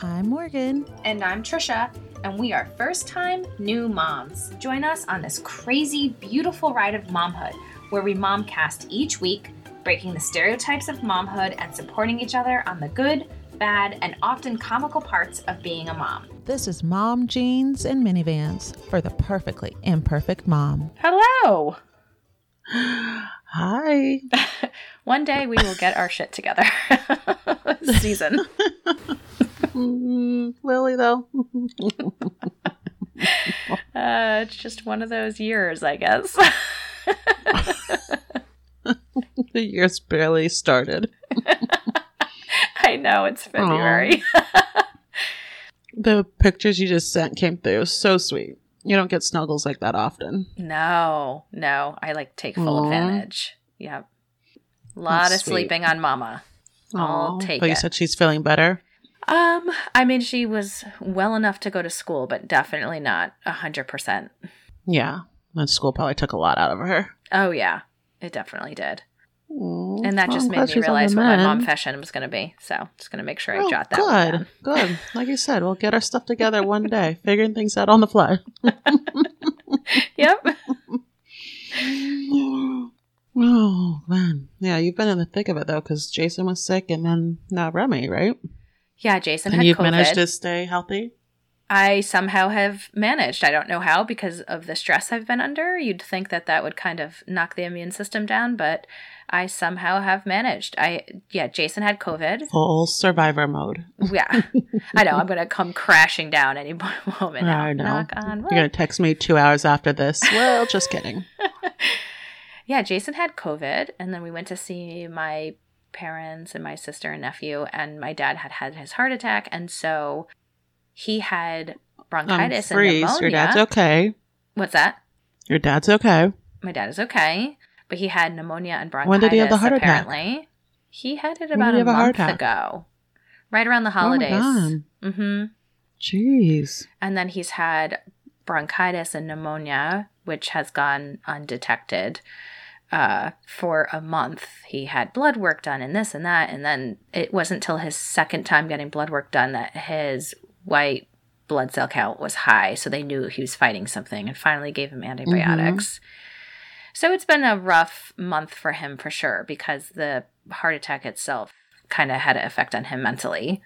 I'm Morgen. And I'm Trisha, and we are first time new moms. Join us on this crazy, beautiful ride of momhood where we momcast each week, breaking the stereotypes of momhood and supporting each other on the good, bad, and often comical parts of being a mom. This is Mom Jeans and Minivans for the perfectly imperfect mom. Hello! Hi. One day we will get our shit together. Season. Mm, Lily, though. Uh, it's just one of those years, I guess. the year's barely started. I know it's February. The pictures you just sent came through. So sweet. You don't get snuggles like that often. no, no, I like take full Aw. advantage. Yep. A lot That's of sweet. sleeping on mama. I'll Aw. take But you said she's feeling better. Um, I mean, she was well enough to go to school, but definitely not a hundred percent. Yeah. That school probably took a lot out of her. Oh yeah, it definitely did, Aw, and that well, just made me she's on the realize what my mom fashion was going to be. So just going to make sure I Oh, jot that good, down. good. Like you said, we'll get our stuff together one day, figuring things out on the fly. Yep. oh man, yeah, you've been in the thick of it though, because Jason was sick, and then now Remy, right? Yeah, Jason And had you've COVID. managed to stay healthy. I somehow have managed. I don't know how because of the stress I've been under. You'd think that that would kind of knock the immune system down, but I somehow have managed. I yeah, Jason had COVID. Full survivor mode. Yeah, I know. I'm gonna come crashing down any moment. Now. I know. Knock on wood. You're gonna text me two hours after this. Well, just kidding. Yeah, Jason had COVID, and then we went to see my parents and my sister and nephew, and my dad had had his heart attack, and so he had Um, bronchitis and pneumonia. Your dad's okay. What's that? Your dad's okay. My dad is okay, but he had pneumonia and bronchitis. When did he have the heart attack? apparently. He had it about a have a heart month ago, right around the Oh holidays. God. mm-hmm. Jeez. And then he's had bronchitis and pneumonia, which has gone undetected uh, for a month. He had blood work done and this and that. And then it wasn't until his second time getting blood work done that his white blood cell count was high. So they knew he was fighting something and finally gave him antibiotics. So it's been a rough month for him for sure because the heart attack itself kind of had an effect on him mentally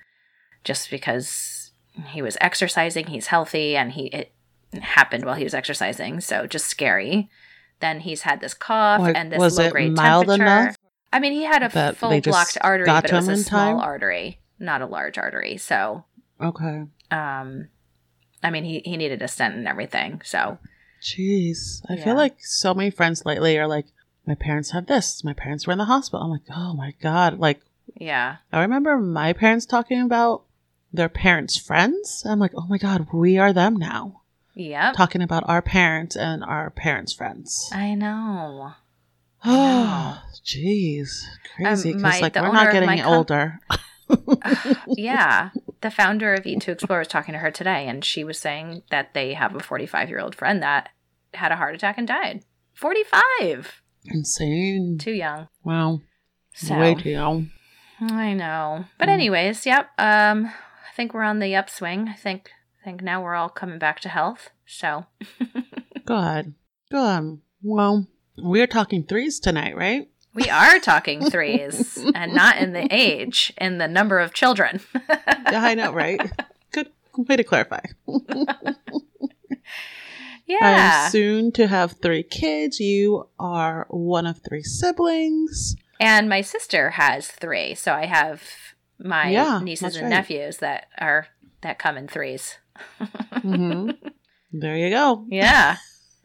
just because he was exercising, he's healthy, and he it happened while he was exercising, so just scary. Then he's had this cough and this was low grade mild temperature. enough I mean, he had a full blocked artery, but it was a small time? artery, not a large artery. So, Okay. um, I mean, he he needed a stent and everything. So, Jeez. I Yeah. feel like so many friends lately are like, my parents have this. My parents were in the hospital. I'm like, oh my God. Like, yeah, I remember my parents talking about their parents' friends. I'm like, oh my God, we are them now. Yep. Talking about our parents and our parents' friends. I know. Oh, jeez. Crazy. Um, Because, my- like, we're not getting com- older. yeah. The founder of Eat to Explore was talking to her today, and she was saying that they have a 45 year old friend that had a heart attack and died. 45! Insane. Too young. Wow. So, Way too young. I know. But, Mm. anyways, yep. Um, I think we're on the upswing. I think. I think now we're all coming back to health. So, Good. Good. Well, we're talking threes tonight, right? we are talking threes and not in the age, in the number of children. Yeah, I know, right? Good way to clarify. Yeah. I'm soon to have three kids. You are one of three siblings. And my sister has three, so I have my Yeah, nieces and right. nephews that are that come in threes. Hmm there you go. Yeah.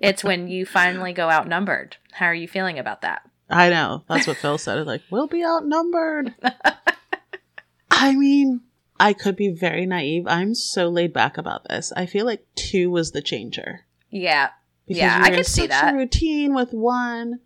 it's when you finally go outnumbered. How are you feeling about that? I know. That's what Phil said. It's like, we'll be outnumbered. I mean, I could be very naive. I'm so laid back about this. I feel like two was the changer. Yeah. Because Yeah, I can see that. a routine with one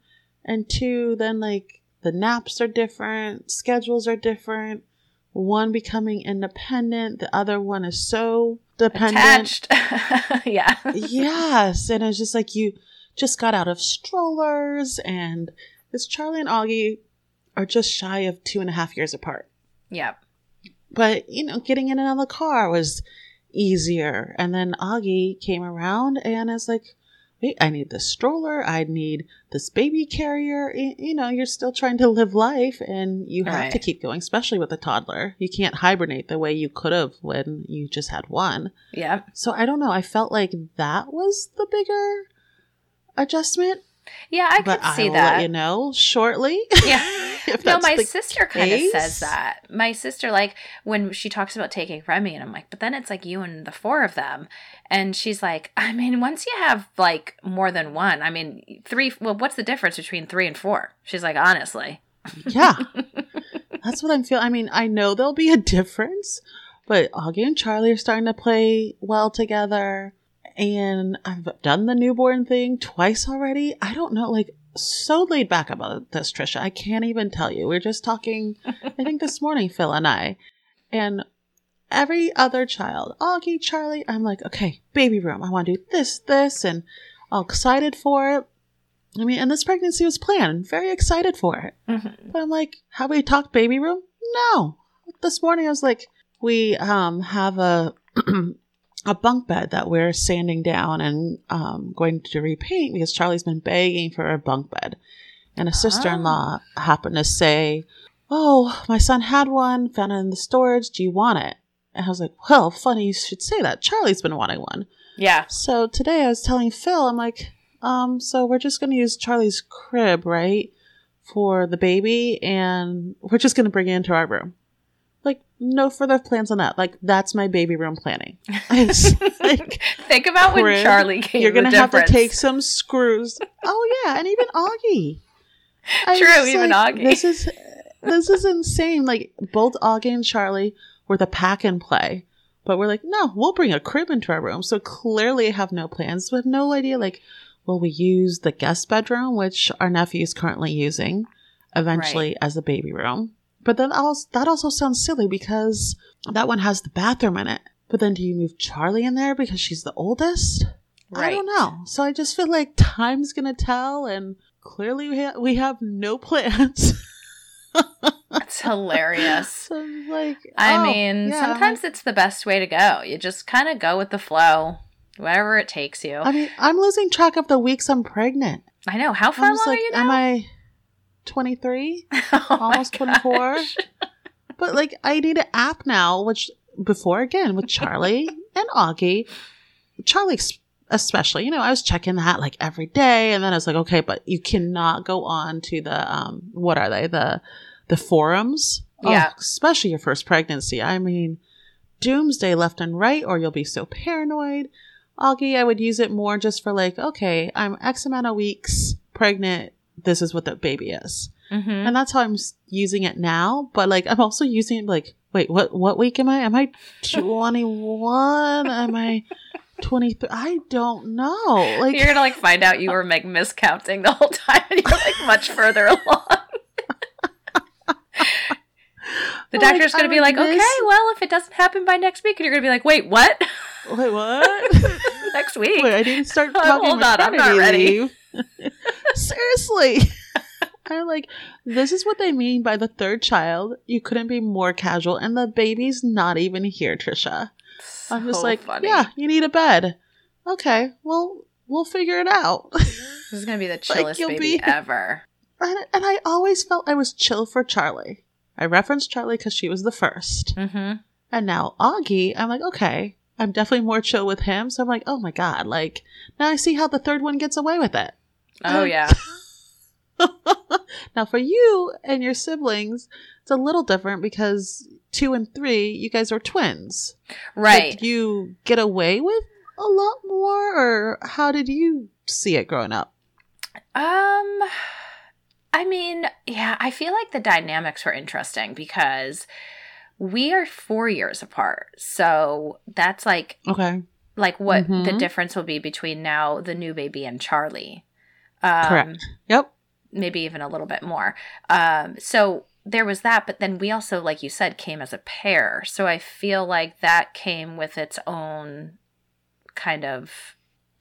and two, then like the naps are different, schedules are different. One becoming independent, the other one is so dependent. Attached. yeah. yes, and it's just like you just got out of strollers, and this Charlie and Augie are just shy of two and a half years apart. Yeah. but you know, getting in and out of the car was easier. And then Augie came around and is like, I need this stroller. I need this baby carrier. You know, you're still trying to live life and you have Right. to keep going, especially with a toddler. You can't hibernate the way you could have when you just had one. Yeah. So I don't know. I felt like that was the bigger adjustment, Yeah, I could see will that. let you know shortly. Yeah. No, my sister kind of says that. My sister, like, when she talks about taking Remy, and I'm like, but then it's like you and the four of them. And she's like, I mean, once you have like more than one, I mean, three, well, what's the difference between three and four? She's like, honestly. Yeah. That's what I'm feeling. I mean, I know there'll be a difference, but Augie and Charlie are starting to play well together. And I've done the newborn thing twice already. I don't know, like, so laid back about this, Trisha. I can't even tell you. We are just talking, I think this morning, Phil and I. And every other child, Augie, Charlie, I'm like, okay, baby room. I want to do this, this, and all excited for it. I mean, and this pregnancy was planned. Very excited for it. Mhm. But I'm like, have we talked baby room? No. This morning I was like, we um have a a bunk bed that we're sanding down and um going to repaint because Charlie's been begging for a bunk bed. And a sister in law happened to say, Oh, my son had one, found it in the storage, do you want it? And I was like, Well, funny you should say that. Charlie's been wanting one. Yeah. So today I was telling Phil, I'm like, um, so we're just going to use Charlie's crib, right, for the baby, and we're just going to bring it into our room. Like, no further plans on that. Like, that's my baby room planning. Like, Think about when crib, Charlie came. you're going gonna have to take some screws. Oh yeah, and even Augie. I True, even like, Augie. This is this is insane. Like both Augie and Charlie were the pack and play, but we're like, no, we'll bring a crib into our room. So clearly, have no plans. We have no idea. Like, will we use the guest bedroom, which our nephew is currently using, eventually as a baby room? But then also that also sounds silly because that one has the bathroom in it. But then do you move Charlie in there because she's the oldest? I don't know. So I just feel like time's gonna tell, and clearly we, ha- we have no plans. That's hilarious. so like, I oh, mean, yeah. sometimes it's the best way to go. You just kind of go with the flow, wherever it takes you. I mean, I'm losing track of the weeks I'm pregnant. I know. How far I'm along like, are you now? am I 23? Oh almost 24? gosh. But like, I need an app now, which before again with Charlie and Augie, Charlie especially, you know, I was checking that like every day, and then I was like, okay, but you cannot go on to the um, what are they the the forums? Oh, Yeah. especially your first pregnancy. I mean, doomsday left and right, or you'll be so paranoid. Augie, I would use it more just for like, okay, I'm X amount of weeks pregnant. This is what the baby is Mhm. and that's how I'm using it now. But like, I'm also using it like, wait, what what week am I? Am I 21? am I 23? I don't know. Like, You're gonna like find out you were like miscounting the whole time, and you're like much further along. the Like, doctor's gonna be like, this- okay, well, if it doesn't happen by next week, and you're gonna be like, wait, what? wait, what? next week? wait, I didn't start talking hold on, I'm not ready. leave. Seriously. I'm like, this is what they mean by the third child. You couldn't be more casual, and the baby's not even here, Trisha. I'm just like, funny. yeah, you need a bed. Okay, well, we'll figure it out. This is gonna be the chillest you'll baby be- ever. And, and I always felt I was chill for Charlie. I referenced Charlie because she was the first. Mm-hmm. And now Augie, I'm like, okay, I'm definitely more chill with him. So I'm like, oh my God, like, now I see how the third one gets away with it. Oh Um, yeah. now for you and your siblings, it's a little different because two and three, you guys are twins. Right. Did you get away with a lot more, or how did you see it growing up? Um, I mean, yeah, I feel like the dynamics were interesting because we are four years apart. So that's like Okay. like what the Mhm. difference will be between now the new baby and Charlie. Um, Correct. Yep. Maybe even a little bit more. Um, so there was that, but then we also, like you said, came as a pair. So I feel like that came with its own kind of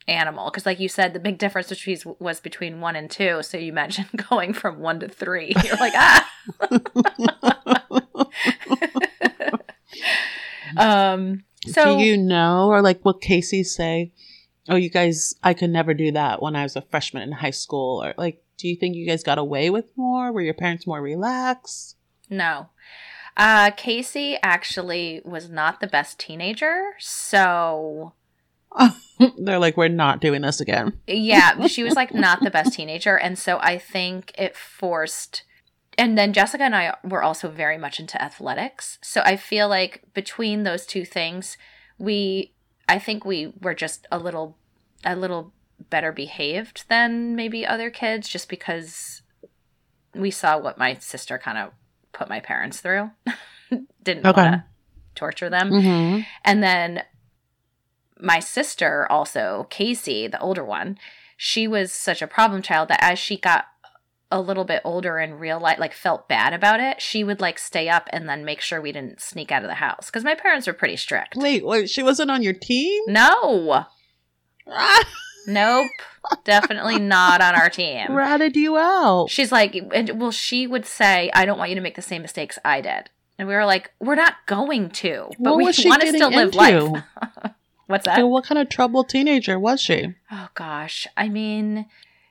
animal because like you said the big difference between was between one and two so you mentioned going from one to three you're like ah Um, so do you know, or like what Casey say? Oh, you guys, I could never do that when I was a freshman in high school. Or like, do you think you guys got away with more? Were your parents more relaxed? No. Uh, Casey actually was not the best teenager. So, They're like, we're not doing this again. yeah, she was like not the best teenager. And so I think it forced. And then Jessica and I were also very much into athletics. So I feel like between those two things, we, I think we were just a little, a little better behaved than maybe other kids just because we saw what my sister kind of put my parents through. Didn't Okay. want to torture them. Mm-hmm. And then my sister, also Casey, the older one, she was such a problem child that as she got a little bit older in real life, like felt bad about it, she would like stay up and then make sure we didn't sneak out of the house because my parents were pretty strict. Wait, wait, she wasn't on your team? No, nope, definitely not on our team. ratted you out. She's like, and well, she would say, I don't want you to make the same mistakes I did. And we were like, we're not going to, but What we want to still live into? life. What's that? And what kind of troubled teenager was she? Oh gosh, I mean,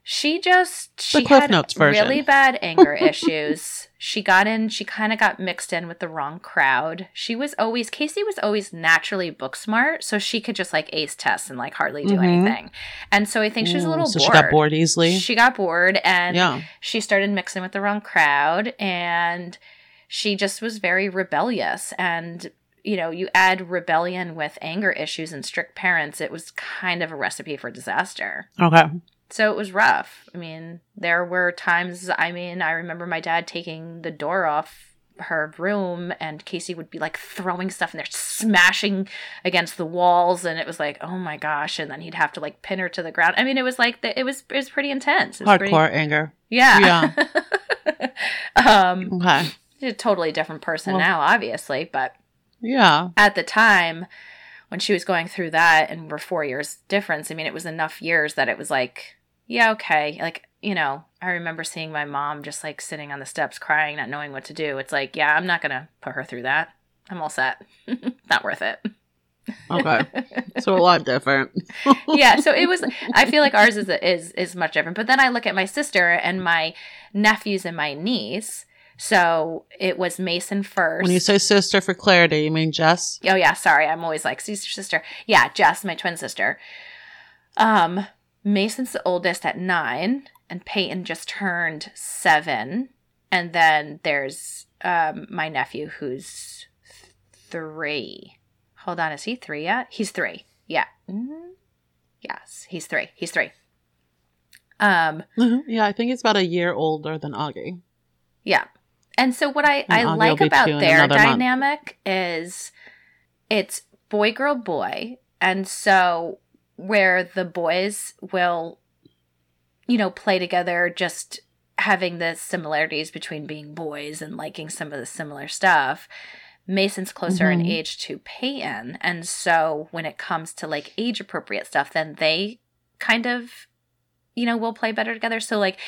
she just she Cliff had Notes version. really bad anger issues. She got in, she kind of got mixed in with the wrong crowd. She was always Casey was always naturally book smart, so she could just like ace tests and like hardly do Mhm. anything. And so I think she was a little so bored. she got bored easily. She got bored and yeah. she started mixing with the wrong crowd and she just was very rebellious and you know you add rebellion with anger issues and strict parents it was kind of a recipe for disaster Okay. So it was rough i mean there were times i mean i remember my dad taking the door off her room and casey would be like throwing stuff and they're smashing against the walls and it was like oh my gosh and then he'd have to like pin her to the ground i mean it was like the, it was it was pretty intense was pretty- Hardcore anger. yeah. um, Okay. a totally different person Well- now, obviously, but Yeah. at the time when she was going through that and we're four years difference, I mean, it was enough years that it was like, yeah, okay. Like, you know, I remember seeing my mom just like sitting on the steps crying, not knowing what to do. It's like, yeah, I'm not going to put her through that. I'm all set. not worth it. Okay. so a lot different. yeah so it was i feel like ours is is is much different but then i look at my sister and my nephews and my niece so it was mason first When you say sister for clarity, you mean Jess? oh yeah sorry i'm always like sister sister yeah jess my twin sister um mason's the oldest at nine and peyton just turned seven and then there's um my nephew who's th- three hold on is he three yet he's three yeah Mhm. yes he's three he's three um Mhm. Yeah, I think he's about a year older than Augie. Yeah. And so what I, And I Augie like about their another month. dynamic is it's boy girl boy. And so where the boys will you know play together just having the similarities between being boys and liking some of the similar stuff. Mason's closer in Mhm. age to Peyton. And so when it comes to like age appropriate stuff, then they kind of, you know, will play better together. So like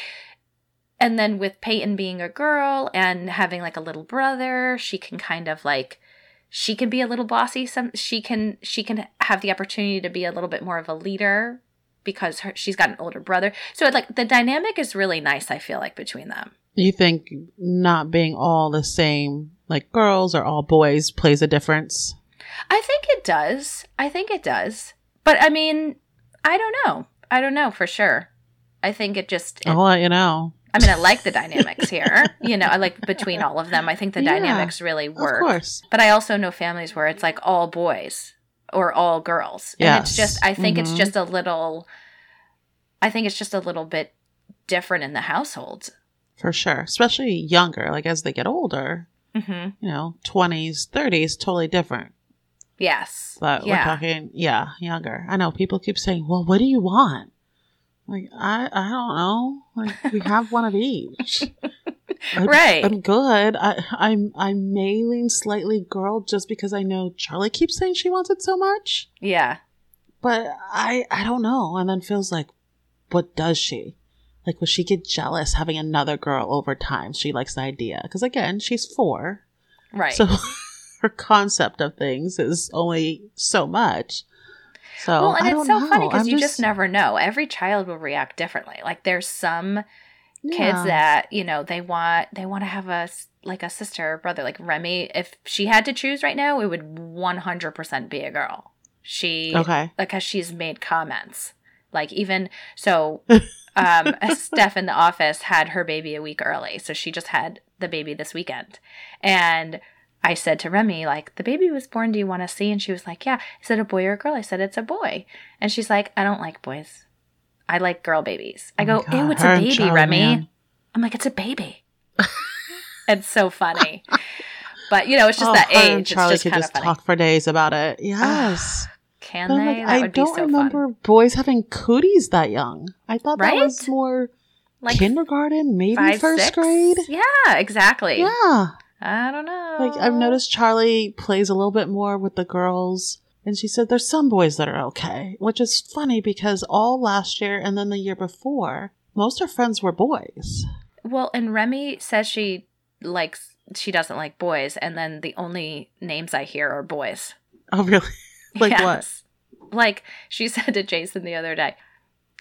and then with Peyton being a girl and having like a little brother, she can kind of like she can be a little bossy some she can she can have the opportunity to be a little bit more of a leader because her, she's got an older brother. So it, like the dynamic is really nice I feel like between them. You think not being all the same, like girls or all boys, plays a difference? I think it does. I think it does. But I mean, I don't know. I don't know for sure. I think it just it, I'll let you know. I mean, I like the dynamics here. You know, I like between all of them. I think the Yeah, dynamics really work. Of course. But I also know families where it's like all boys or all girls. And it's just I think it's Mhm. just a little I think it's just a little bit different in the households. For sure. Especially younger. Like as they get older, Mhm. you know, 20s, 30s, totally different. Yes. But yeah. we're talking, yeah, younger. I know people keep saying, well, what do you want? Like, I, I don't know. Like, we have one of each. I- Right. I'm good. I, I'm, I'm may lean slightly girl just because I know Charlie keeps saying she wants it so much. yeah. But I, I don't know. And then feels like, what does she? Like, would she get jealous having another girl over time? She likes the idea. Because again, she's four. Right. So her concept of things is only so much. So well, and it's so know. funny because you just never know. Every child will react differently. Like there's some kids that you know they want they want to have a like a sister or brother. Like Remy, if she had to choose right now, it would 100% be a girl. She Okay. because she's made comments like even so um steph in the office had her baby a week early so she just had the baby this weekend and i said to remy like the baby was born do you want to see and she was like yeah is it a boy or a girl i said it's a boy and she's like i don't like boys i like girl babies i Oh go God, ew it's her a baby remy man. i'm like it's a baby it's so funny but you know it's just Oh, that age Charlie it's just could just funny talk for days about it. Yes. can But they like, that I don't so remember fun boys having cooties that young. I thought that was more like kindergarten, maybe five, first six? grade. Yeah, exactly. Yeah. I don't know. Like I've noticed Charlie plays a little bit more with the girls. And she said there's some boys that are okay, which is funny because all last year and then the year before, most of her friends were boys. Well, and Remy says she likes she doesn't like boys, and then the only names I hear are boys. Oh, really? Like what? Like she said to Jason the other day,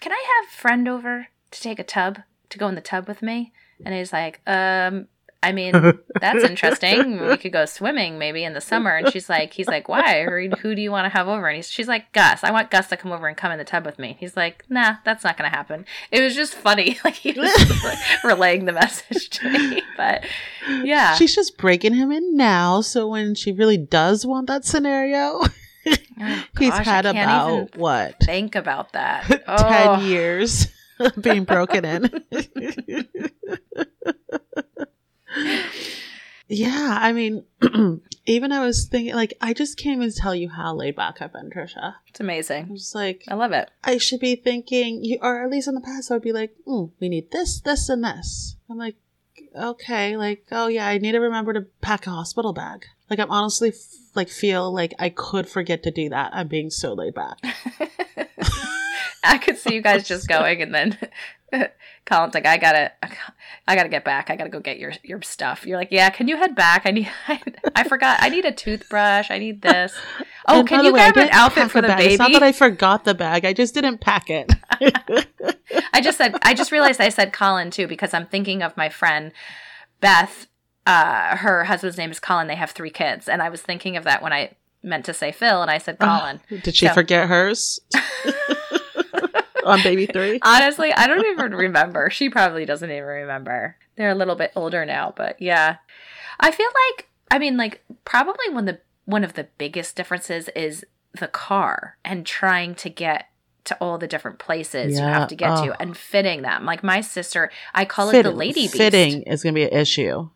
"Can I have friend over to take a tub to go in the tub with me?" And he's like, "Um, I mean, that's interesting. We could go swimming maybe in the summer." And she's like, "He's like, why? Who do you want to have over?" And he's, she's like, "Gus. I want Gus to come over and come in the tub with me." He's like, "Nah, that's not gonna happen." It was just funny, like he was like, relaying the message to me. But yeah, She's just breaking him in now, so when she really does want that scenario, Oh, he's gosh, had about what think about that. ten oh. years being broken in. Yeah, I mean, even I was thinking, like, I just can't even tell you how laid back I've been, Trisha. It's amazing. I'm just like, I love it. I should be thinking, you, or at least in the past, I would be like, mm, we need this, this, and this. I'm like, okay, like, oh yeah, I need to remember to pack a hospital bag. Like, I'm honestly, f- like, feel like I could forget to do that. I'm being so laid back. I could see you guys just going, and then Colin's like, "I gotta, I gotta get back. I gotta go get your your stuff." You're like, "Yeah, can you head back? I need, I, I forgot. I need a toothbrush. I need this. Oh, And can you way, grab an outfit for the bag. baby?" It's not that I forgot the bag. I just didn't pack it. I just said, I just realized I said Colin too because I'm thinking of my friend Beth. Uh, her husband's name is Colin. They have three kids, and I was thinking of that when I meant to say Phil, and I said Colin. Did she So- forget hers on baby three? Honestly, I don't even remember. She probably doesn't even remember. They're a little bit older now, but yeah. I feel like I mean like probably one of the one of the biggest differences is the car and trying to get to all the different places you have to get oh. to and fitting them. Like my sister, I call it the lady beast. Fitting is going to be an issue.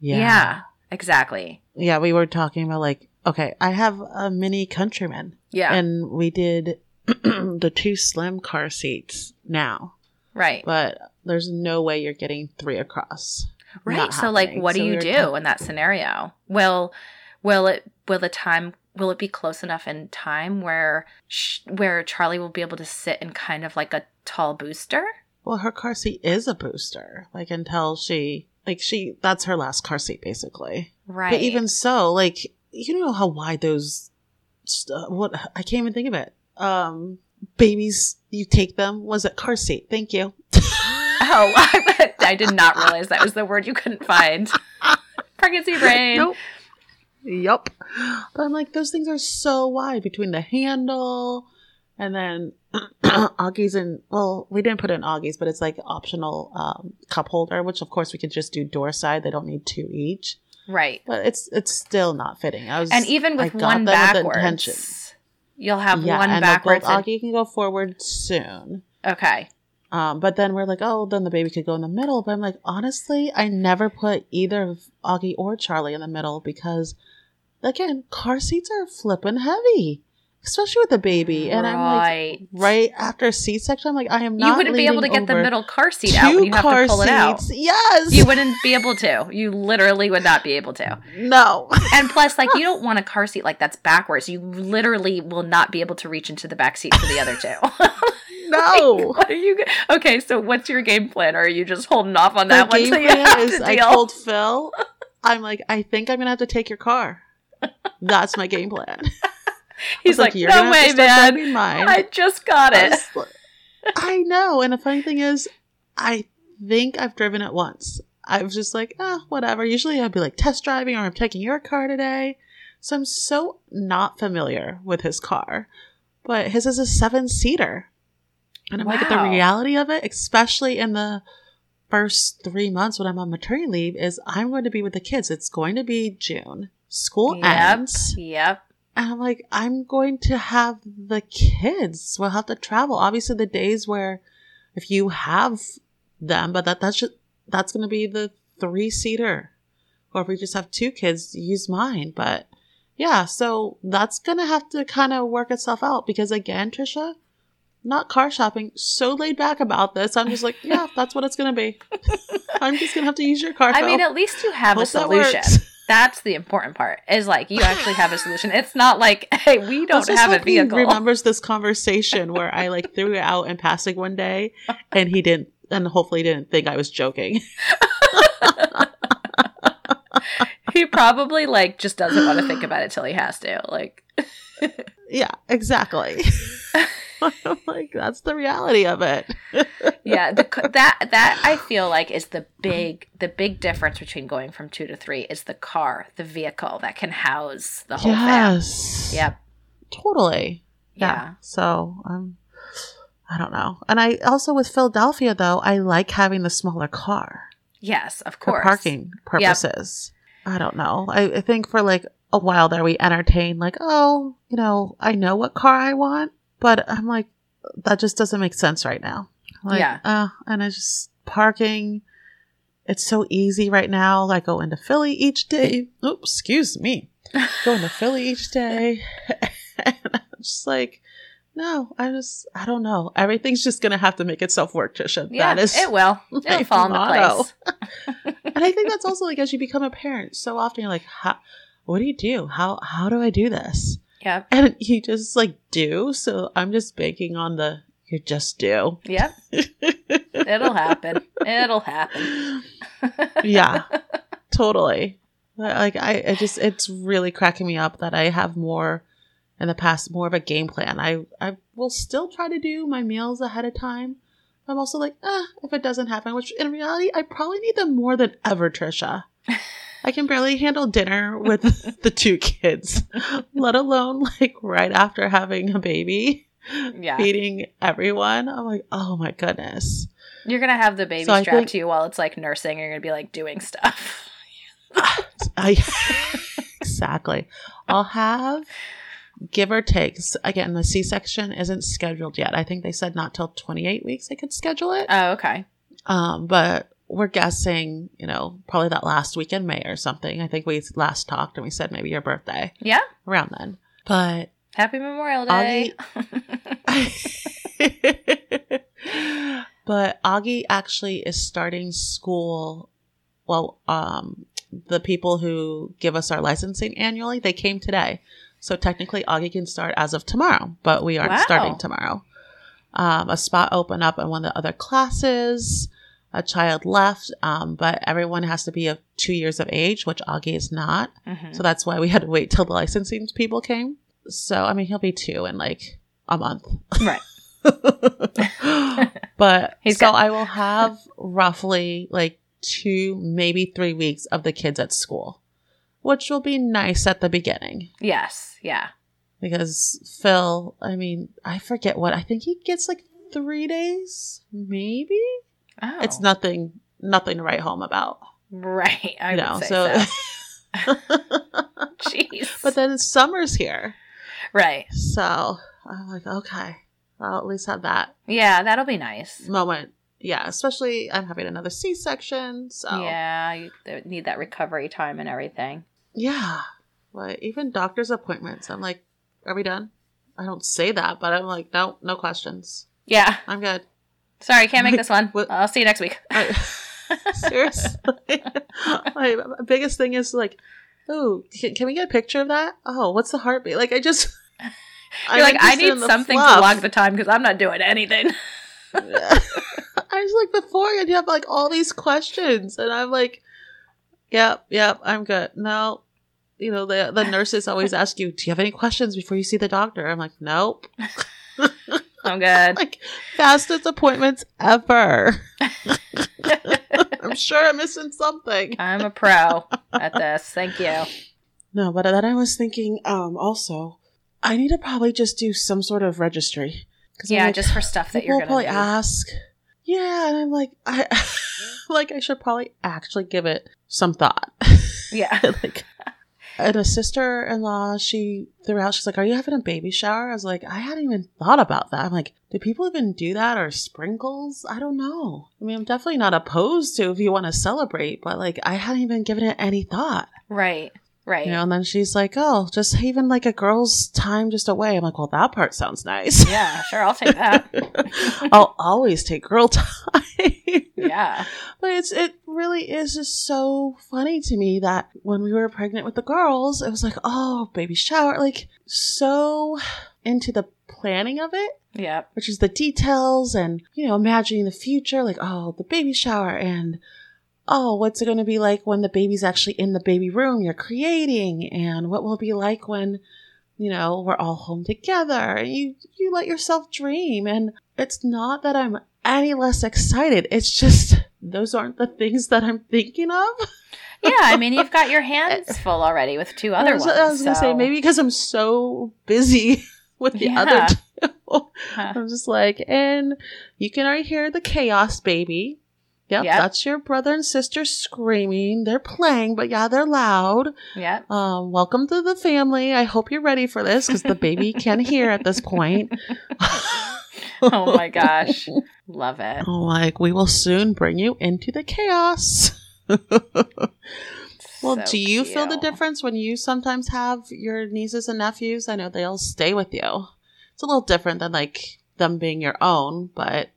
Yeah. Yeah. exactly. Yeah, we were talking about like, okay, I have a mini countryman. Yeah. And we did the two slim car seats now, right. but there's no way you're getting three across. Right. not So like what do So you do talking- in that scenario? Will will it will the time will it be close enough in time where sh- where Charlie will be able to sit in kind of like a tall booster? Well, her car seat is a booster, like until she, like she, that's her last car seat basically. Right. But even so, like you know how wide those, st- what I can't even think of it. Um, babies, you take them. Was it car seat? Thank you. Oh, I, I did not realize that was the word you couldn't find. Pregnancy brain. Nope. Yup. But I'm like, those things are so wide between the handle and then Augie's and well, we didn't put in Augie's, but it's like optional um, cup holder, which of course we could just do door side. They don't need two each, Right. but it's it's still not fitting. I was And even with one them with intention. backwards, you'll have yeah, one backwards. Both and- Augie can go forward soon. okay. Um, but then we're like, oh, then the baby could go in the middle. But I'm like, honestly, I never put either of Augie or Charlie in the middle because, again, car seats are flipping heavy, especially with a baby. And I'm like, right. right after C section, I'm like, I am not. you wouldn't be able to get the middle car seat out when you have car to pull it out. seats. Yes. You wouldn't be able to. You literally would not be able to. no. And plus, like, you don't want a car seat like that's backwards. You literally will not be able to reach into the back seat for the other two. no. what are you? Okay, so what's your game plan? Or are you just holding off on The that one game plan have is I told Phil, I'm like, I think I'm gonna have to take your car. That's my game plan. He's like, "You're no gonna have to way, man. mine." I just got I it. was like- I know. And the funny thing is, I think I've driven it once. I was just like, ah, whatever. Usually I'd be like test driving or I'm taking your car today. So I'm so not familiar with his car. But his is a seven seater. And I'm like, the reality of it, especially in the first three months when I'm on maternity leave, is I'm going to be with the kids. It's going to be June. School Yep. ends. Yep. And I'm like, I'm going to have the kids. We'll have to travel. Obviously, the days where if you have them, but that that's just that's going to be the three seater, or if we just have two kids, use mine. But yeah, so that's going to have to kind of work itself out because again, Trisha, not car shopping, so laid back about this. I'm just like, yeah, that's what it's going to be. I'm just going to have to use your car. I mean, at least you have a Hope that solution. That's the important part. Is like you actually have a solution. It's not like, hey, we don't have a hope he remembers this conversation where I like threw it out in passing one day, and he didn't, and hopefully didn't think I was joking. he probably like just doesn't want to think about it till he has to. Like, Yeah, exactly. I'm like that's the reality of it. yeah, the, that that I feel like is the big the big difference between going from two to three is the car, the vehicle that can house the whole yes. Yep. Totally. Yeah. Yeah. So um, I don't know, and I also with Philadelphia though, I like having the smaller car. Yes, of for course. parking purposes. I don't know. I, I think for like a while there, we entertained like, oh, you know, I know what car I want, but I'm like, that just doesn't make sense right now. Like, Yeah. Uh, and I just parking. It's so easy right now. I go into Philly each day. Oops, excuse me. Going to Philly each day, and I'm just like. No, I just I don't know. Everything's just gonna have to make itself work, Trisha. Yeah, that is it will. It'll fall into place. and I think that's also like as you become a parent, so often you're like, how, what do you do? How how do I do this? Yep. And you just like do. So I'm just banking on the you just do. Yep. It'll happen. It'll happen. yeah, totally. Like I, I just it's really cracking me up that I have more in the past, more of a game plan. I I will still try to do my meals ahead of time. I'm also like, ah, if it doesn't happen, which in reality I probably need them more than ever, Trisha. I can barely handle dinner with the two kids, let alone like right after having a baby, Yeah. feeding everyone. I'm like, oh my goodness. You're gonna have the baby So strapped think- to you while it's like nursing. and You're gonna be like doing stuff. I exactly. I'll have give or take. s- Again, the C-section isn't scheduled yet. I think they said not till 28 weeks they could schedule it. Oh, okay. Um, but we're guessing, you know, probably that last week in May or something. I think we last talked and we said maybe your birthday Yeah. around then. But Happy Memorial Day. but Augie actually is starting school. Well, um, the people who give us our licensing annually, they came today. So technically, Augie can start as of tomorrow, but we aren't Wow. starting tomorrow. Um, a spot opened up in one of the other classes. A child left, um, but everyone has to be of two years of age, which Augie is not. Mhm. So that's why we had to wait till the licensing people came. So I mean, he'll be two in like a month. Right. but He's so good. I will have roughly like two, maybe three weeks of the kids at school, which will be nice at the beginning Yes. Yeah. because Phil, I mean, I forget what I think he gets like three days, maybe. Oh. It's nothing, nothing to write home about. right. I you would know, say so. so. Jeez. but then summer's here, right. so I'm like, okay, I'll at least have that Yeah, that'll be nice. moment. Yeah, especially I'm having another C-section, so Yeah, you need that recovery time and everything. yeah. Like even doctor's appointments, I'm like, are we done? I don't say that, but I'm like, no, no questions. Yeah. I'm good. Sorry, can't make this one. What- I'll see you next week. I, seriously, my biggest thing is like, oh, can, can we get a picture of that? Oh, what's the heartbeat? Like, I just. I'm You're like, I need something fluff. to log the time because I'm not doing anything. I was like, before I'd have like all these questions, and I'm like, yep, yep, I'm good. No, you know, the the nurses always ask you, "Do you have any questions before you see the doctor?" I'm like, "Nope." I'm good. like fastest appointments ever. I'm sure I'm missing something. I'm a pro at this. Thank you. No, but then I was thinking, um, also, I need to probably just do some sort of registry. Yeah, like, just for stuff that you're will gonna probably need. ask. Yeah, and I'm like, I like I should probably actually give it some thought. Yeah. like, and a sister-in-law, she threw out. She's like, "Are you having a baby shower?" I was like, "I hadn't even thought about that." I'm like, "Do people even do that or sprinkles?" I don't know. I mean, I'm definitely not opposed to if you want to celebrate, but like, I hadn't even given it any thought. Right. Right. You know, and then she's like, "Oh, just even like a girl's time just away." I'm like, "Well, that part sounds nice." Yeah, sure, I'll take that. I'll always take girl time. Yeah. But it's it really is just so funny to me that when we were pregnant with the girls, it was like, oh, baby shower, like so into the planning of it, Yep. which is the details and you know imagining the future, like oh, the baby shower and oh, what's it going to be like when the baby's actually in the baby room you're creating, and what will it be like when you know we're all home together. And you you let yourself dream, and it's not that I'm any less excited. It's just those aren't the things that I'm thinking of. Yeah, I mean, you've got your hands full already with two other I was, ones. I was gonna say maybe because I'm so busy with the Yeah. other two. Huh. I'm just like, and you can already hear the chaos baby. Yep, Yep. that's your brother and sister screaming. They're playing, but yeah, they're loud. Yep. Um, welcome to the family. I hope you're ready for this because the baby can hear at this point. Oh my gosh. Love it. Like, we will soon bring you into the chaos. well, So do you feel the difference when you sometimes have your nieces and nephews? I know they'll stay with you. It's a little different than like them being your own, but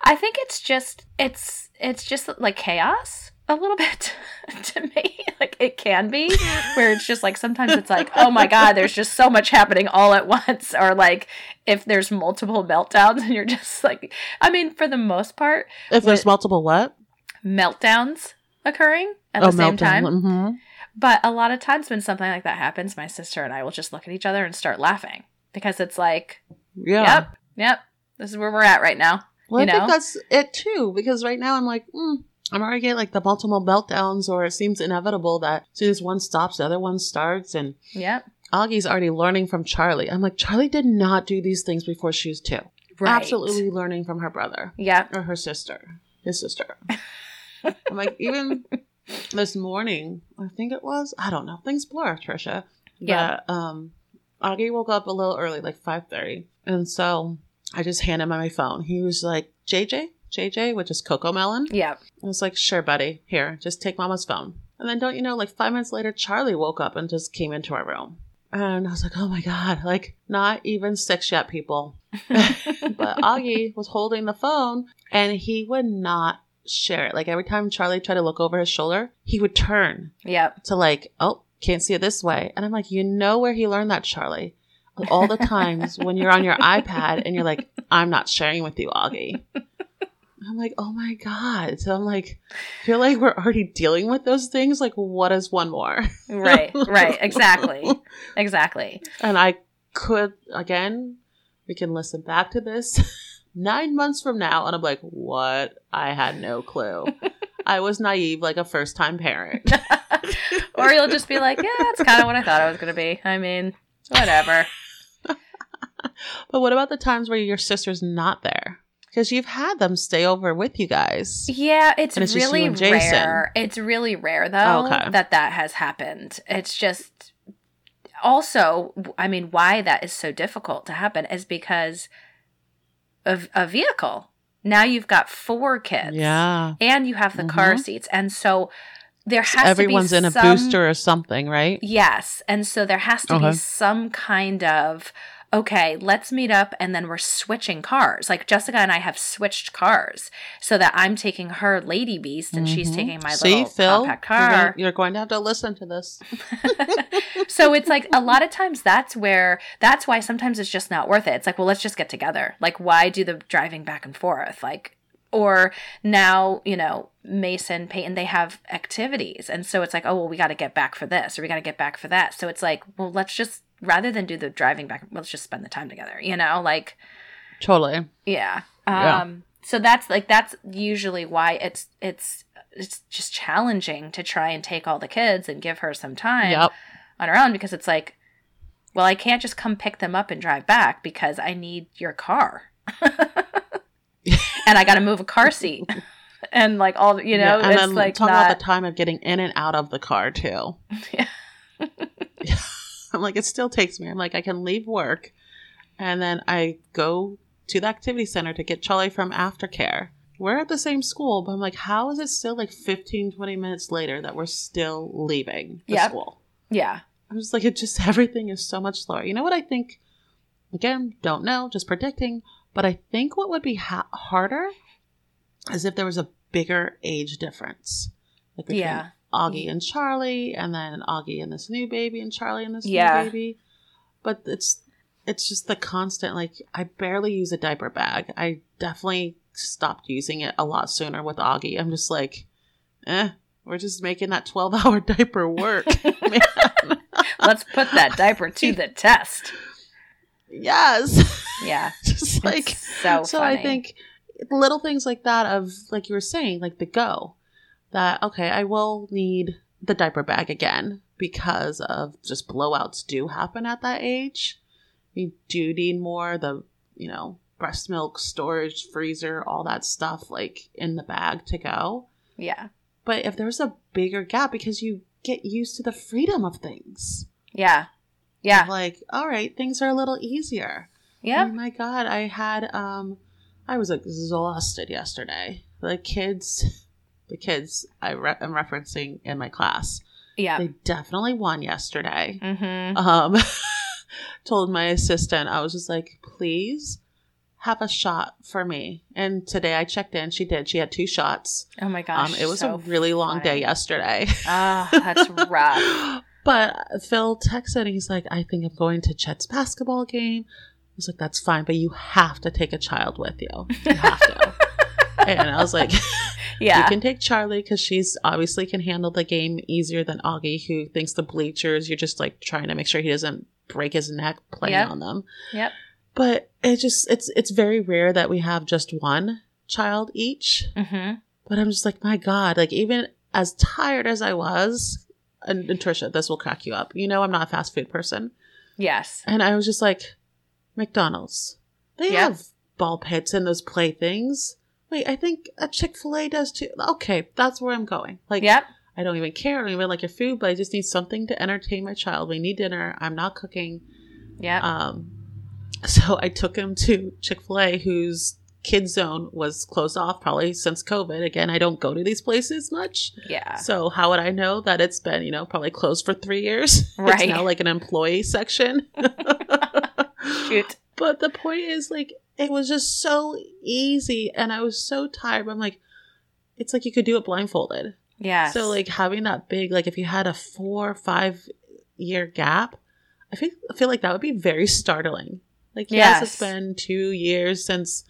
I think it's just it's it's just like chaos a little bit to me. Like it can be where it's just like sometimes it's like, oh my god, there's just so much happening all at once, or like if there's multiple meltdowns and you're just like, I mean, for the most part, if there's multiple what? meltdowns occurring at the same time. hmm But a lot of times when something like that happens, my sister and I will just look at each other and start laughing because it's like, Yeah. yep, yep, this is where we're at right now. Well, you I think that's it too, because right now I'm like, mm, I'm already getting like the Baltimore meltdowns, or it seems inevitable that as soon as one stops, the other one starts. And Yep. Augie's already learning from Charlie. I'm like, Charlie did not do these things before she was two. Right. Absolutely learning from her brother Yeah. or her sister, his sister. I'm like, even this morning, I think it was, I don't know, things blur, Trisha. Yeah. But, um, Augie woke up a little early, like 5.30. And so I just handed him my phone. He was like, JJ? JJ, which is CoComelon. Yeah. I was like, sure, buddy. Here, just take mama's phone. And then don't you know, like five minutes later, Charlie woke up and just came into our room. And I was like, oh my God, like not even six yet, people. but Augie was holding the phone and he would not share it. Like every time Charlie tried to look over his shoulder, he would turn Yep. to like, oh, can't see it this way. And I'm like, you know where he learned that, Charlie? All the times when you're on your iPad and you're like, I'm not sharing with you, Augie. I'm like, oh my God. So I'm like, I feel like we're already dealing with those things. Like, what is one more? Right. Right. Exactly. Exactly. And I could, again, we can listen back to this nine months from now. And I'm like, what? I had no clue. I was naive like a first time parent. or you'll just be like, yeah, that's kind of what I thought I was going to be. I mean, whatever. But what about the times where your sister's not there? Because you've had them stay over with you guys. Yeah, it's, it's really rare. It's really rare though Okay. that that has happened. It's just also, I mean, why that is so difficult to happen is because of a vehicle. Now you've got four kids. Yeah. And you have the car Mhm. seats. And so there has Everyone's to be Everyone's in a some, booster or something, right? Yes. And so there has to Okay. be some kind of okay, let's meet up and then we're switching cars. Like Jessica and I have switched cars so that I'm taking her Lady Beast and she's Mhm. taking my See, little Phil, compact you're gonna- car. You're going to have to listen to this. so it's like a lot of times that's where that's why sometimes it's just not worth it. It's like, well, let's just get together. Like why do the driving back and forth? Like or now you know mason peyton they have activities and so it's like oh well we got to get back for this or we got to get back for that so it's like well let's just rather than do the driving back let's just spend the time together you know like Totally. yeah Yeah. um so that's like that's usually why it's it's it's just challenging to try and take all the kids and give her some time Yep. on her own because it's like well i can't just come pick them up and drive back because i need your car and i got to move a car seat and like all you know Yeah, and it's then like talk not about the time of getting in and out of the car too. Yeah. I'm like, it still takes me. I'm like, I can leave work, and then I go to the activity center to get Charlie from aftercare. We're at the same school, but I'm like, how is it still like 15, 20 minutes later that we're still leaving the Yep. school? yeah I'm just like, it just everything is so much slower. You know what I think? Again, don't know, just predicting. But I think what would be ha- harder is if there was a bigger age difference, like Yeah. Augie and Charlie, and then Augie and this new baby, and Charlie and this Yeah. new baby. But it's it's just the constant. Like I barely use a diaper bag. I definitely stopped using it a lot sooner with Augie. I'm just like, eh. We're just making that 12 hour diaper work. let's put that diaper to the test yes. yeah just like It's so so funny. i think little things like that of like you were saying like the go that okay i will need the diaper bag again because of just blowouts do happen at that age. You do need more the you know breast milk storage freezer all that stuff like in the bag to go. Yeah. But if there's a bigger gap because you get used to the freedom of things. Yeah. Yeah. Like all right things are a little easier. Yeah. Oh my god, I had um I was exhausted yesterday. The kids the kids I re- am referencing in my class. yeah They definitely won yesterday. mm-hmm Um told my assistant I was just like, "Please have a shot for me." And today I checked in, she did. She had two shots. oh my gosh um it was so a really long day yesterday. ah that's rough But Phil texted and he's like, I think I'm going to Chet's basketball game. I was like, that's fine, but you have to take a child with you. You have to. and I was like, yeah you can take Charlie because she's obviously can handle the game easier than Augie, who thinks the bleachers, you're just like trying to make sure he doesn't break his neck playing Yep. on them. yep But it just, it's, it's very rare that we have just one child each. mm-hmm But I'm just like, my God, like even as tired as I was, and, and Trisha, this will crack you up. You know, I'm not a fast food person. yes And I was just like, McDonald's. They Yep. have ball pits and those playthings. Wait, I think a Chick fil A does too. Okay, that's where I'm going. Like, yep I don't even care. I don't even like your food, but I just need something to entertain my child. We need dinner. I'm not cooking. Yeah. Um, so I took him to Chick fil A, whose kid zone was closed off probably since COVID. Again, I don't go to these places much. yeah So how would I know that it's been, you know, probably closed for three years? Right. It's now like an employee section. shoot But the point is, like, it was just so easy, and I was so tired. But I'm like, it's like you could do it blindfolded. Yeah. So like having that big, like if you had a four five year gap, I feel I feel like that would be very startling. Like yes, Yes. it's been two years since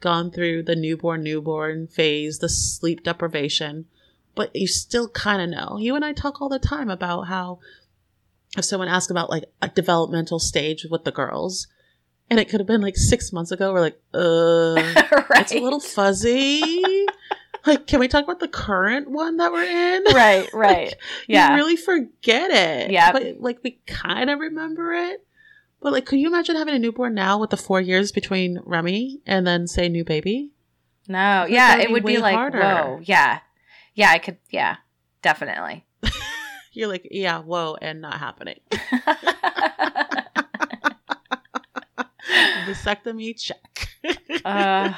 gone through the newborn newborn phase, the sleep deprivation, but you still kind of know. You and I talk all the time about how if someone asks about like a developmental stage with the girls, and it could have been like six months ago, we're like, uh, right it's a little fuzzy. like, can we talk about the current one that we're in? right right Like, yeah You really forget it. Yeah. But like we kind of remember it. But like, could you imagine having a newborn now with the four years between Remy and then say new baby? No, like yeah, it be would be like, harder. whoa, yeah, yeah, I could, yeah, definitely. You're like, yeah, whoa, and not happening. Vasectomy check. uh,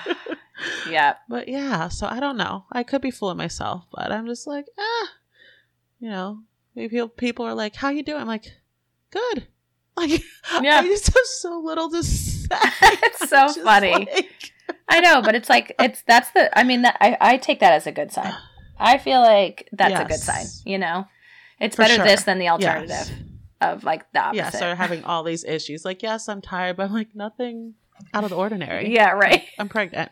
yeah, But yeah, so I don't know. I could be fooling myself, but I'm just like, ah, you know, maybe people- are like, "How you doing?" I'm like, "Good." Like, Yeah. I just have so little to say. It's so funny. like- I know, but it's like it's that's the. I mean, that I I take that as a good sign. I feel like that's a good sign. You know, it's For better sure. this than the alternative Yes. Of like the opposite. yeah, so having all these issues. Like, yes, I'm tired, but I'm like nothing out of the ordinary. yeah, right. I'm pregnant.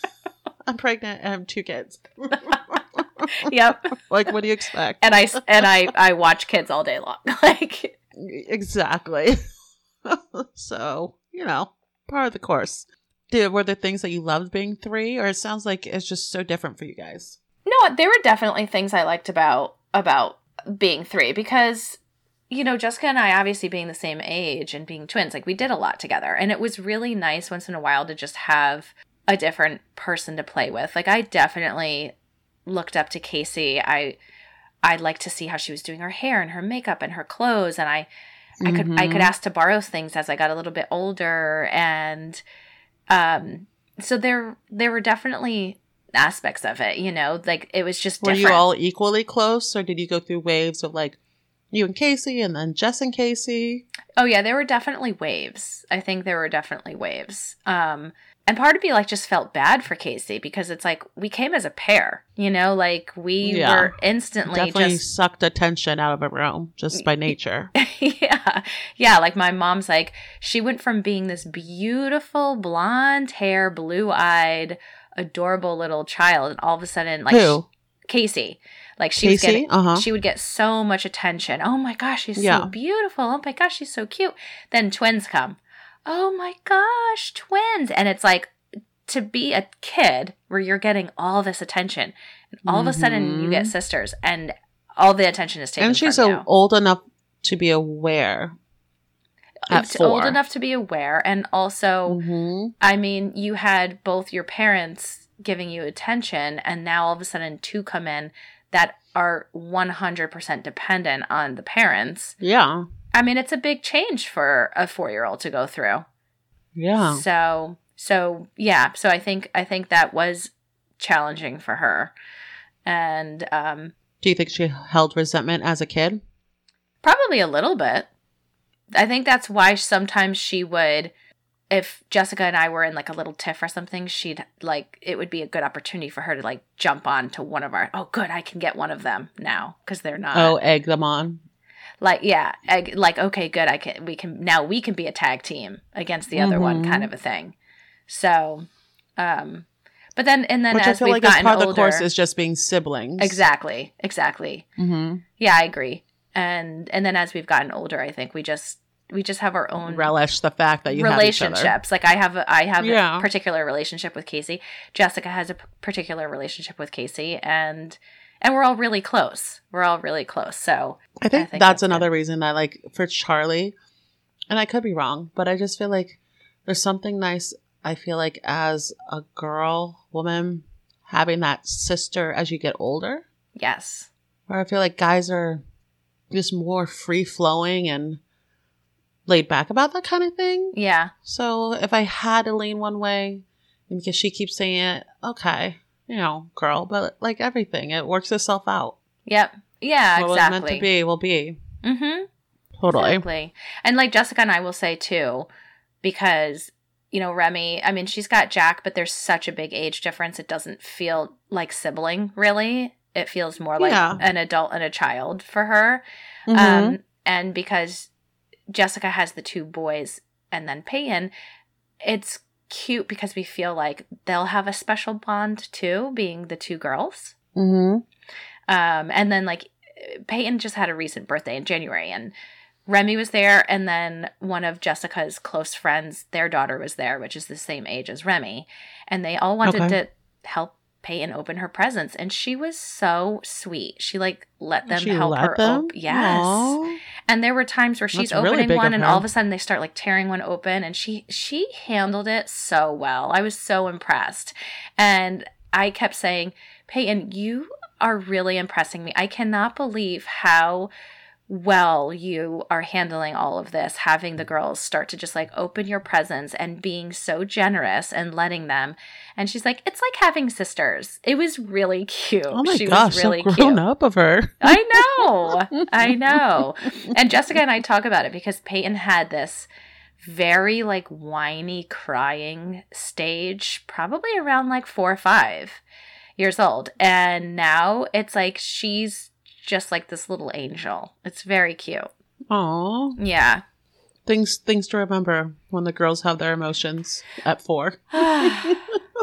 I'm pregnant and I have two kids. yep. like, what do you expect? And I and I I watch kids all day long. like exactly. so you know, part of the course. Did were there things that you loved being three, or it sounds like it's just so different for you guys? No, there were definitely things I liked about about being three because you know Jessica and I obviously being the same age and being twins, like we did a lot together, and it was really nice once in a while to just have a different person to play with. Like I definitely looked up to Casey. I I liked to see how she was doing her hair and her makeup and her clothes, and I I could I could Mhm. ask to borrow things as I got a little bit older and um so there there were definitely aspects of it, you know, like it was just Were different. you all equally close, or did you go through waves of like you and Casey, and then Jess and Casey? oh yeah, there were definitely waves. I think there were definitely waves. Um and part of me like just felt bad for Casey because it's like we came as a pair, you know, like we Yeah. were instantly Definitely just sucked attention out of a room just by nature. yeah. Yeah. Like my mom's like, she went from being this beautiful blonde hair, blue eyed, adorable little child, and all of a sudden, like Who? she- Casey, like she was getting, Uh huh. she would get so much attention. Oh my gosh, she's Yeah. so beautiful. Oh my gosh, she's so cute. Then twins come. Oh my gosh, twins. And it's like to be a kid where you're getting all this attention, and all of a sudden you get Mhm. sisters, and all the attention is taken And she's old enough to be aware. At old enough to be aware and also hmm i mean you had both your parents giving you attention and now all of a sudden two come in that are 100% dependent on the parents Yeah. i mean it's a big change for a four-year-old to go through Yeah. so so yeah so i think i think that was challenging for her and um Do you think she held resentment as a kid? Probably a little bit. I think that's why sometimes she would, if Jessica and I were in like a little tiff or something, she'd like, it would be a good opportunity for her to like jump on to one of our, oh, good, I can get one of them now because they're not. oh, egg them on. Like, yeah, egg- like, okay, good, I can, we can, now we can be a tag team against the other one kind of a thing. So, um, but then, and then Which I as feel we've like gotten part of older, the course is just being siblings. exactly, exactly. hmm Yeah, I agree. And and then as we've gotten older, I think we just we just have our own Relish the fact that you have each other. relationships. Like I have a, I have Yeah. a particular relationship with Casey. Jessica has a p- particular relationship with Casey, and and we're all really close. We're all really close. So I think, think that's, that's another reason that, like, for Charlie, and I could be wrong, but I just feel like there's something nice. I feel like as a girl, woman, having that sister as you get older, yes, where I feel like guys are just more free flowing and laid back about that kind of thing. yeah, So if I had to lean one way, because she keeps saying it, okay, you know, girl, but like everything, it works itself out. yep, yeah, what was exactly. meant to be will be. Mm-hmm. Totally. Exactly. And like Jessica and I will say too, because you know Remy, I mean she's got Jack, but there's such a big age difference. It doesn't feel like sibling really. It feels more like Yeah. an adult and a child for her. Mhm. Um, and because Jessica has the two boys and then Peyton, it's cute because we feel like they'll have a special bond too, being the two girls. Mhm. Um, and then like Peyton just had a recent birthday in January, and Remy was there, and then one of Jessica's close friends, their daughter was there, which is the same age as Remy, and they all wanted Okay. to help Peyton open her presents, and she was so sweet. She like let them She help let her open. Yes. Aw. And there were times where she's That's opening big one and all of a sudden they start like tearing one open and she she handled it so well. I was so impressed. And I kept saying, "Peyton, you are really impressing me. I cannot believe how well you are handling all of this having the girls start to just like open your presents and being so generous and letting them and she's like it's like having sisters it was really cute Oh my she gosh, was really so grown cute up of her. I know. I know. And Jessica and I talk about it because Peyton had this very like whiny crying stage probably around like 4 or 5 years old. And now it's like she's just like this little angel. It's very cute. Aw. Yeah. Things things to remember when the girls have their emotions at four.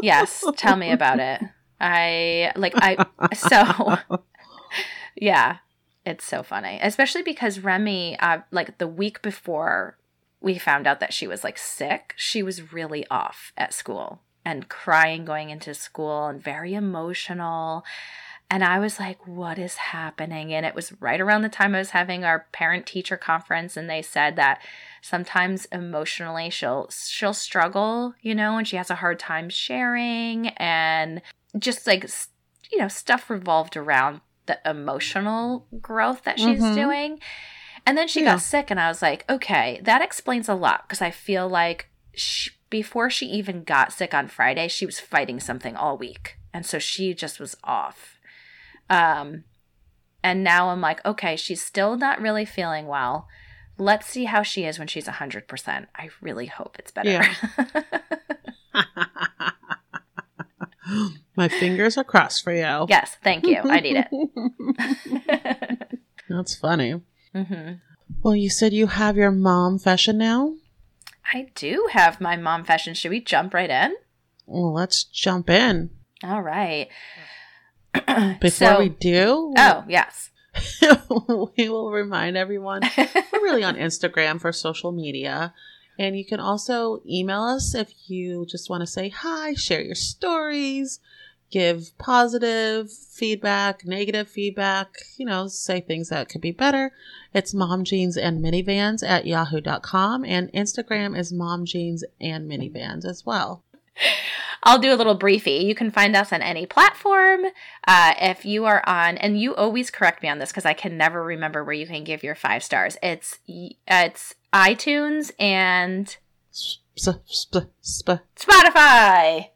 yes, tell me about it. I like I so yeah, it's so funny, especially because Remy, uh, like the week before we found out that she was like sick, she was really off at school and crying going into school and very emotional. And I was like, what is happening? And it was right around the time I was having our parent teacher conference and they said that sometimes emotionally she'll she'll struggle, you know, and she has a hard time sharing and just like you know, stuff revolved around the emotional growth that she's mm-hmm. doing. And then she yeah. got sick and I was like, okay, that explains a lot because I feel like she, before she even got sick on Friday, she was fighting something all week. And so she just was off um, and now I'm like, okay, she's still not really feeling well. Let's see how she is when she's 100%. I really hope it's better. Yeah. My fingers are crossed for you. Yes, thank you. I need it. That's funny. Mm-hmm. Well, you said you have your mom fashion now? I do have my mom fashion. Should we jump right in? Well, let's jump in. All right. Before so, we do, oh yes, we will remind everyone we're really on Instagram for social media. And you can also email us if you just want to say hi, share your stories, give positive feedback, negative feedback, you know, say things that could be better. It's mom jeans and minivans at yahoo.com and Instagram is mom jeans and minivans as well. I'll do a little briefie. You can find us on any platform. Uh, if you are on, and you always correct me on this because I can never remember where you can give your five stars. It's it's iTunes and sp- sp- sp- Spotify.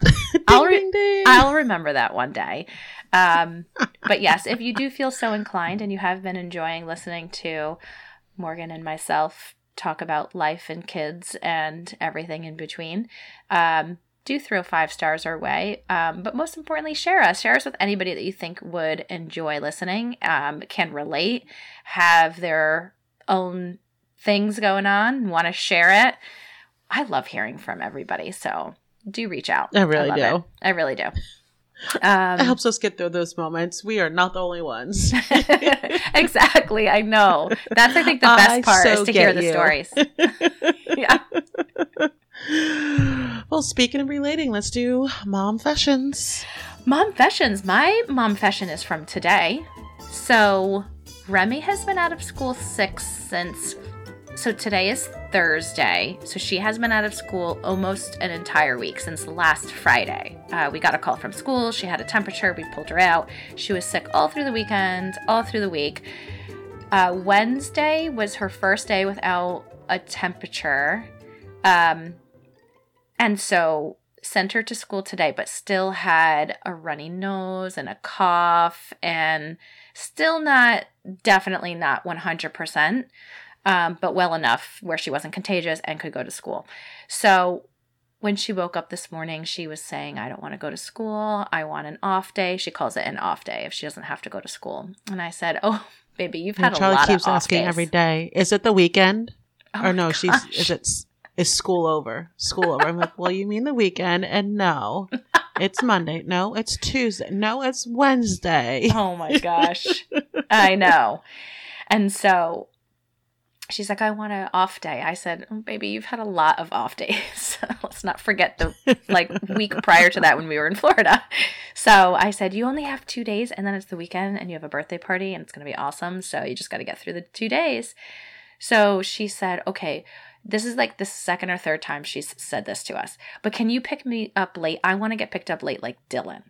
I'll, re- I'll remember that one day. Um, but yes, if you do feel so inclined and you have been enjoying listening to Morgen and myself talk about life and kids and everything in between, um, do throw five stars our way. Um, but most importantly, share us. Share us with anybody that you think would enjoy listening, um, can relate, have their own things going on, want to share it. I love hearing from everybody. So do reach out. I really I do. It. I really do. Um, it helps us get through those moments. We are not the only ones. exactly. I know. That's, I think, the best I part so is to hear you. the stories. yeah. Well, speaking of relating, let's do mom fashions. Mom fashions. My mom fashion is from today. So Remy has been out of school sick since. So today is Thursday. So she has been out of school almost an entire week since last Friday. Uh, we got a call from school. She had a temperature. We pulled her out. She was sick all through the weekend, all through the week. Uh, Wednesday was her first day without a temperature. Um, and so sent her to school today, but still had a runny nose and a cough and still not, definitely not 100%, um, but well enough where she wasn't contagious and could go to school. So when she woke up this morning, she was saying, I don't want to go to school. I want an off day. She calls it an off day if she doesn't have to go to school. And I said, Oh, baby, you've had and a Charlie lot keeps asking days. every day, is it the weekend? Oh or no, gosh. she's, is it is school over? School over. I'm like, well, you mean the weekend? And no, it's Monday. No, it's Tuesday. No, it's Wednesday. Oh my gosh. I know. And so she's like, I want an off day. I said, oh, baby, you've had a lot of off days. Let's not forget the like week prior to that when we were in Florida. So I said, you only have two days and then it's the weekend and you have a birthday party and it's going to be awesome. So you just got to get through the two days. So she said, okay, this is like the second or third time she's said this to us. But can you pick me up late? I want to get picked up late like Dylan.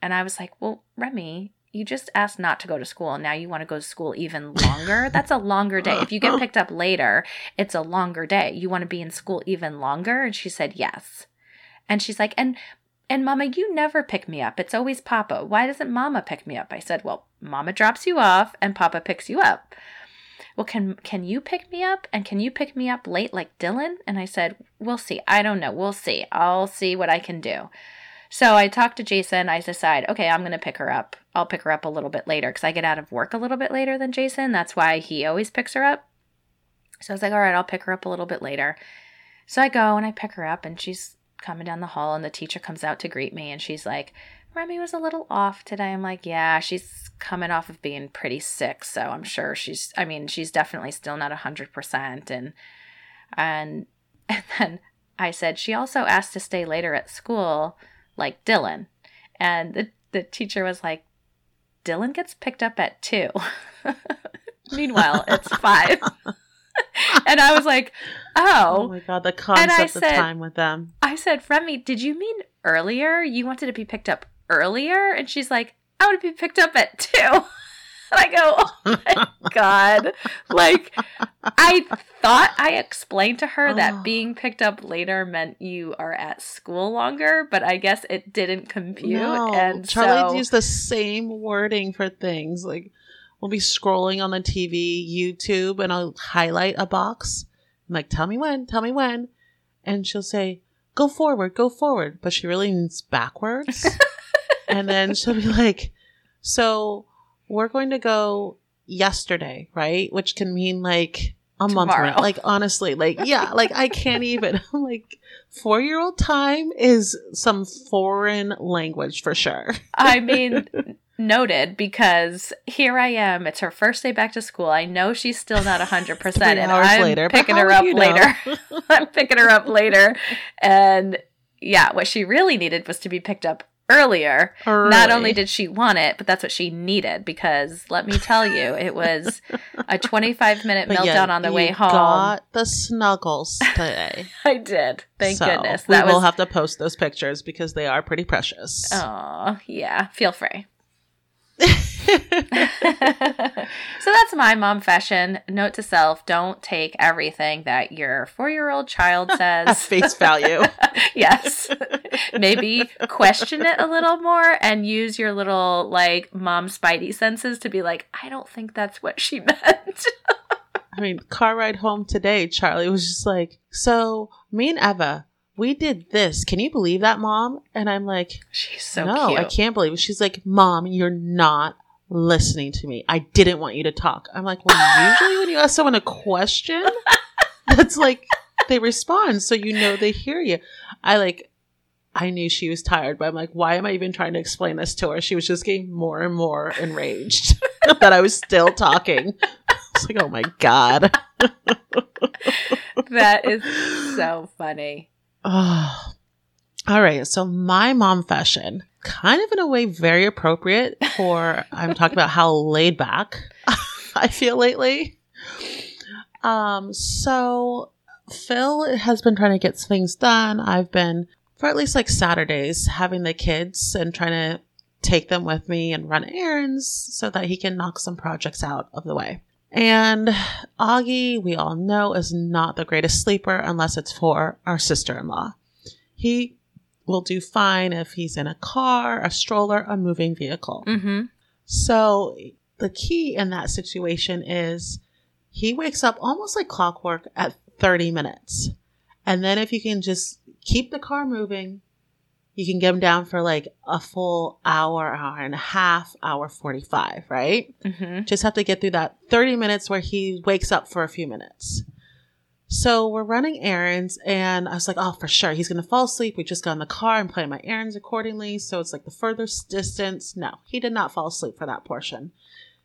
And I was like, well, Remy, you just asked not to go to school and now you want to go to school even longer. That's a longer day. If you get picked up later, it's a longer day. You want to be in school even longer? And she said, yes. And she's like, and and mama, you never pick me up. It's always papa. Why doesn't mama pick me up? I said, well, mama drops you off and papa picks you up well can can you pick me up and can you pick me up late like dylan and i said we'll see i don't know we'll see i'll see what i can do so i talk to jason. I decide okay i'm going to pick her up. I'll pick her up a little bit later because i get out of work a little bit later than jason. That's why he always picks her up. So i was like all right i'll pick her up a little bit later. So i go and i pick her up and she's coming down the hall, and the teacher comes out to greet me, and she's like, Remy was a little off today. I'm like, yeah, she's coming off of being pretty sick, so I'm sure she's. I mean, she's definitely still not hundred percent, and and and then I said she also asked to stay later at school, like Dylan, and the the teacher was like, Dylan gets picked up at two. Meanwhile, it's five. and I was like, oh. Oh my god, the concept of said- time with them. I said, Remy, did you mean earlier? You wanted to be picked up earlier? And she's like, I would be picked up at two. And I go, oh my God. Like, I thought I explained to her Oh. that being picked up later meant you are at school longer, but I guess it didn't compute. No, and Charlie so, used the same wording for things. Like we'll be scrolling on the TV, YouTube, and I'll highlight a box. I'm like, tell me when, tell me when. And she'll say, go forward, go forward. But she really means backwards. and then she'll be like, so we're going to go yesterday, right? Which can mean like a month. Tomorrow. From, like honestly, like yeah, like I can't even. I'm like four year old time is some foreign language for sure. I mean, noted because here I am. It's her first day back to school. I know she's still not 100%. And I'm later, picking her up later. I'm picking her up later. And yeah, what she really needed was to be picked up earlier. Not only did she want it, but that's what she needed because let me tell you, it was a 25 minute meltdown yeah, on the way home. Got the snuggles today. I did. Thank So, goodness. We That will was have to post those pictures because they are pretty precious. Oh, yeah. Feel free. so that's my mom fashion. Note to self don't take everything that your four year old child says At face value. yes. Maybe question it a little more and use your little, like, mom spidey senses to be like, I don't think that's what she meant. I mean, car ride home today, Charlie was just like, So, me and Eva, we did this. Can you believe that, mom? And I'm like, She's so No, cute. I can't believe it. She's like, Mom, you're not listening to me. I didn't want you to talk. I'm like, Well, usually when you ask someone a question, that's like they respond. So you know they hear you. I like, I knew she was tired, but I'm like, why am I even trying to explain this to her? She was just getting more and more enraged that I was still talking. It's like, oh my God. That is so funny. Oh. All right. So my mom fashion, kind of in a way very appropriate for I'm talking about how laid back I feel lately. Um, so Phil has been trying to get things done. I've been for at least like Saturdays having the kids and trying to take them with me and run errands so that he can knock some projects out of the way. And Augie, we all know, is not the greatest sleeper unless it's for our sister in law. He will do fine if he's in a car, a stroller, a moving vehicle. Mm-hmm. So the key in that situation is he wakes up almost like clockwork at 30 minutes. And then if you can just keep the car moving, you can get him down for like a full hour, hour and a half, hour 45, right? Mm-hmm. Just have to get through that 30 minutes where he wakes up for a few minutes. So we're running errands, and I was like, oh, for sure, he's to fall asleep. We just got in the car and planned my errands accordingly. So it's like the furthest distance. No, he did not fall asleep for that portion.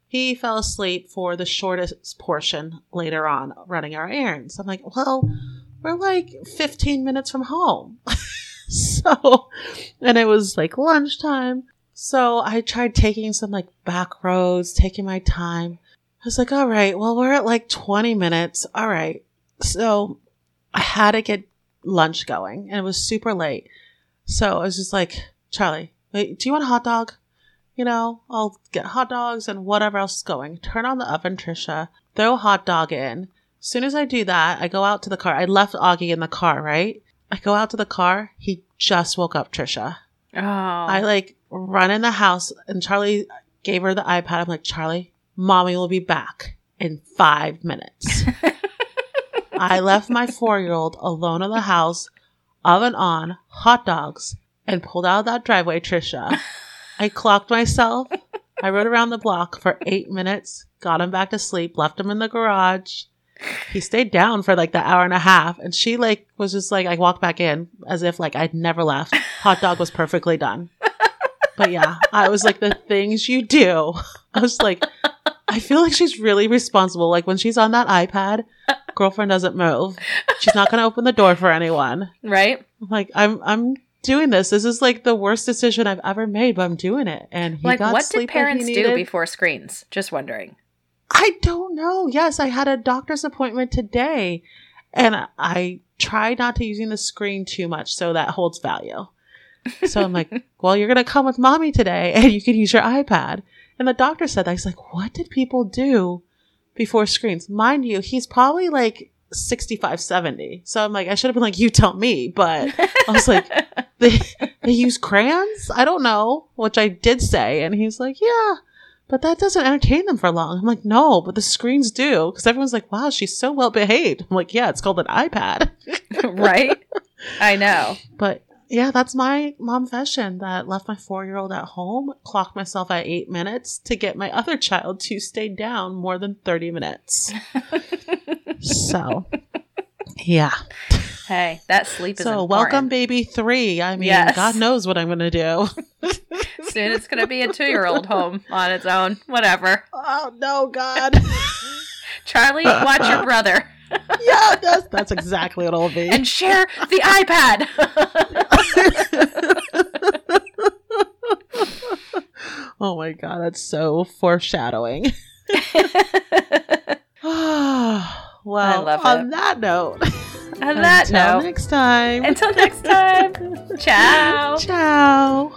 He fell asleep for the shortest portion later on running our errands. I'm like, well, we're like 15 minutes from home. so, and it was like lunchtime. So I tried taking some like back roads, taking my time. I was like, all right, well, we're at like 20 minutes. All right. So I had to get lunch going and it was super late. So I was just like, Charlie, wait, do you want a hot dog? You know, I'll get hot dogs and whatever else is going. Turn on the oven, Trisha. Throw a hot dog in. As soon as I do that, I go out to the car. I left Augie in the car, right? I go out to the car. He just woke up, Trisha. Oh. I like run in the house and Charlie gave her the iPad. I'm like, Charlie, mommy will be back in five minutes. I left my four year old alone in the house, oven on, hot dogs, and pulled out of that driveway, Trisha. I clocked myself. I rode around the block for eight minutes, got him back to sleep, left him in the garage, he stayed down for like the hour and a half and she like was just like I walked back in as if like I'd never left. Hot dog was perfectly done. But yeah, I was like the things you do. I was like I feel like she's really responsible. Like when she's on that iPad, girlfriend doesn't move. She's not going to open the door for anyone. Right? Like I'm I'm doing this. This is like the worst decision I've ever made, but I'm doing it. And he like, what did parents do before screens? Just wondering. I don't know. Yes, I had a doctor's appointment today, and I tried not to using the screen too much, so that holds value. So I'm like, well, you're gonna come with mommy today, and you can use your iPad. And the doctor said that. He's like, what did people do before screens? Mind you, he's probably like 65, 70. So I'm like, I should have been like, you tell me. But I was like, they, they use crayons? I don't know, which I did say. And he's like, yeah, but that doesn't entertain them for long. I'm like, no, but the screens do. Because everyone's like, wow, she's so well behaved. I'm like, yeah, it's called an iPad. right? I know. But yeah, that's my mom fashion that left my four year old at home, clocked myself at eight minutes to get my other child to stay down more than 30 minutes. so, yeah. Hey, that sleep is So, important. welcome, baby three. I mean, Yes. God knows what I'm going to do. Soon it's gonna be a two-year-old home on its own. Whatever. oh, no, God. Charlie, watch your brother yeah, that's, that's exactly what it'll be. and share the iPad. oh, my God. That's so foreshadowing. well, on it. that note, On that until note, next time. until next time. Ciao. Ciao.